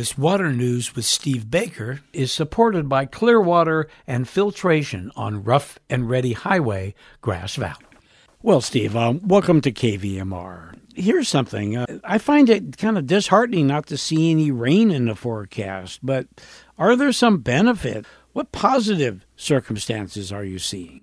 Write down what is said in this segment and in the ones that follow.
This water news with Steve Baker is supported by Clearwater and Filtration on Rough and Ready Highway, Grass Valley. Well, Steve, um, welcome to KVMR. Here's something. Uh, I find it kind of disheartening not to see any rain in the forecast, but are there some benefit? What positive circumstances are you seeing?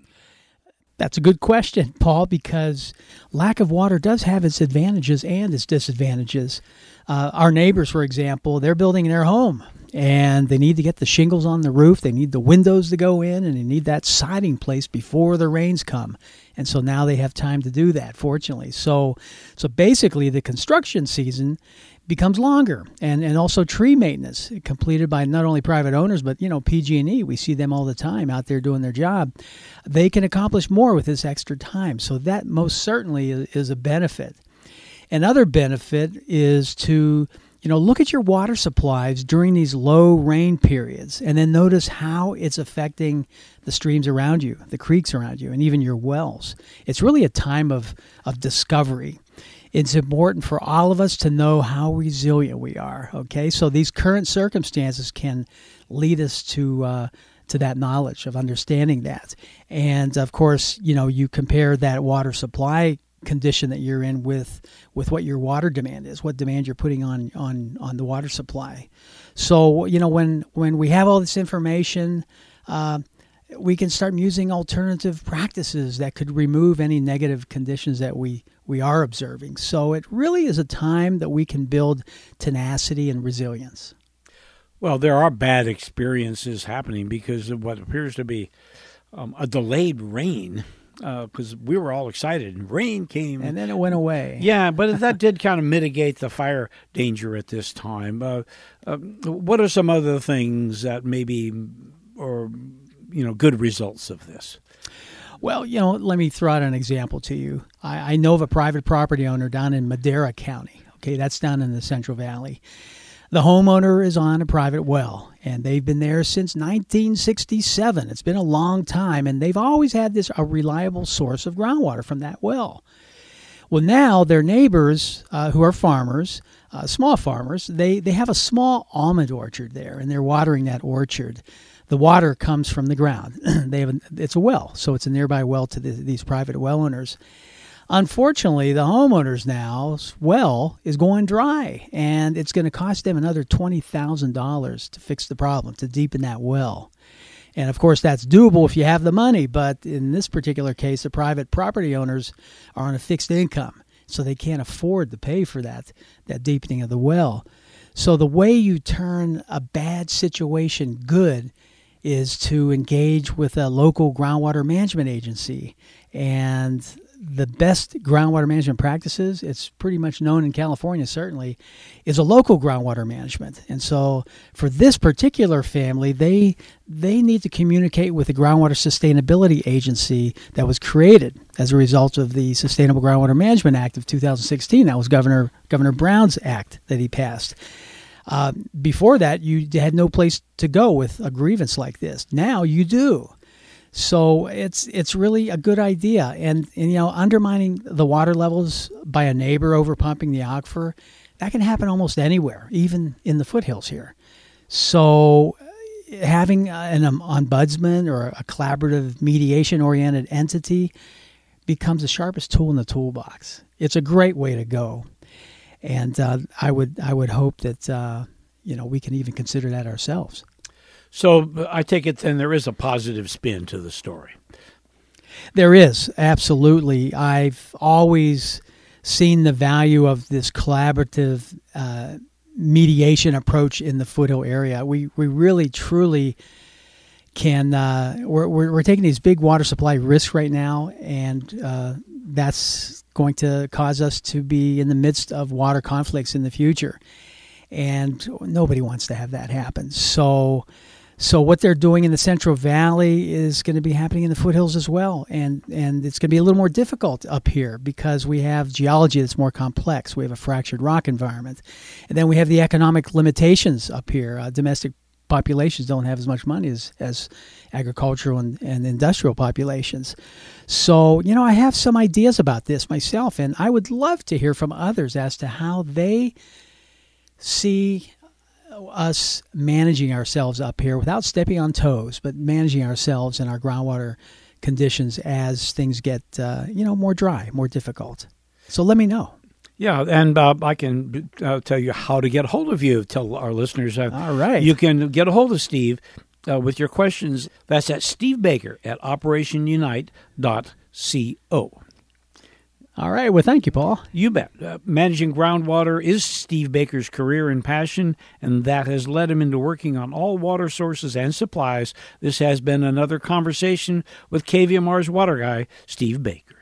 That's a good question, Paul, because lack of water does have its advantages and its disadvantages. Uh, our neighbors, for example, they're building their home and they need to get the shingles on the roof. They need the windows to go in and they need that siding place before the rains come. And so now they have time to do that, fortunately. So, so basically, the construction season becomes longer and, and also tree maintenance completed by not only private owners but you know pg&e we see them all the time out there doing their job they can accomplish more with this extra time so that most certainly is a benefit another benefit is to you know look at your water supplies during these low rain periods and then notice how it's affecting the streams around you the creeks around you and even your wells. It's really a time of, of discovery. It's important for all of us to know how resilient we are. Okay, so these current circumstances can lead us to uh, to that knowledge of understanding that, and of course, you know, you compare that water supply condition that you're in with with what your water demand is, what demand you're putting on on on the water supply. So you know, when when we have all this information. Uh, we can start using alternative practices that could remove any negative conditions that we we are observing. So it really is a time that we can build tenacity and resilience. Well, there are bad experiences happening because of what appears to be um, a delayed rain. Because uh, we were all excited, and rain came, and then it went away. Yeah, but that did kind of mitigate the fire danger at this time. Uh, uh, what are some other things that maybe, or you know, good results of this? Well, you know, let me throw out an example to you. I, I know of a private property owner down in Madera County. Okay, that's down in the Central Valley. The homeowner is on a private well, and they've been there since 1967. It's been a long time, and they've always had this a reliable source of groundwater from that well. Well, now their neighbors, uh, who are farmers, uh, small farmers, they, they have a small almond orchard there, and they're watering that orchard the water comes from the ground. they have a, it's a well, so it's a nearby well to the, these private well owners. Unfortunately, the homeowners now's well is going dry, and it's going to cost them another twenty thousand dollars to fix the problem to deepen that well. And of course, that's doable if you have the money. But in this particular case, the private property owners are on a fixed income, so they can't afford to pay for that that deepening of the well. So the way you turn a bad situation good is to engage with a local groundwater management agency. And the best groundwater management practices, it's pretty much known in California certainly, is a local groundwater management. And so for this particular family, they they need to communicate with the groundwater sustainability agency that was created as a result of the Sustainable Groundwater Management Act of 2016. That was Governor Governor Brown's act that he passed. Uh, before that, you had no place to go with a grievance like this. Now you do. So it's it's really a good idea, and, and you know undermining the water levels by a neighbor over pumping the aquifer, that can happen almost anywhere, even in the foothills here. So having an ombudsman or a collaborative mediation oriented entity becomes the sharpest tool in the toolbox. It's a great way to go and uh, I would I would hope that uh, you know we can even consider that ourselves. So I take it then there is a positive spin to the story. There is absolutely. I've always seen the value of this collaborative uh, mediation approach in the foothill area. We we really truly can uh, we're, we're, taking these big water supply risks right now, and uh, that's going to cause us to be in the midst of water conflicts in the future. And nobody wants to have that happen. So, so what they're doing in the Central Valley is going to be happening in the foothills as well, and and it's going to be a little more difficult up here because we have geology that's more complex. We have a fractured rock environment, and then we have the economic limitations up here. Uh, domestic populations don't have as much money as, as agricultural and, and industrial populations. So, you know, I have some ideas about this myself, and I would love to hear from others as to how they see us managing ourselves up here without stepping on toes, but managing ourselves and our groundwater conditions as things get uh, you know more dry, more difficult. So let me know. Yeah, and uh, I can uh, tell you how to get a hold of you. Tell our listeners. Uh, All right. You can get a hold of Steve uh, with your questions. That's at Steve Baker at operationunite.co. All right. Well, thank you, Paul. You bet. Uh, managing groundwater is Steve Baker's career and passion, and that has led him into working on all water sources and supplies. This has been another conversation with KVMR's water guy, Steve Baker.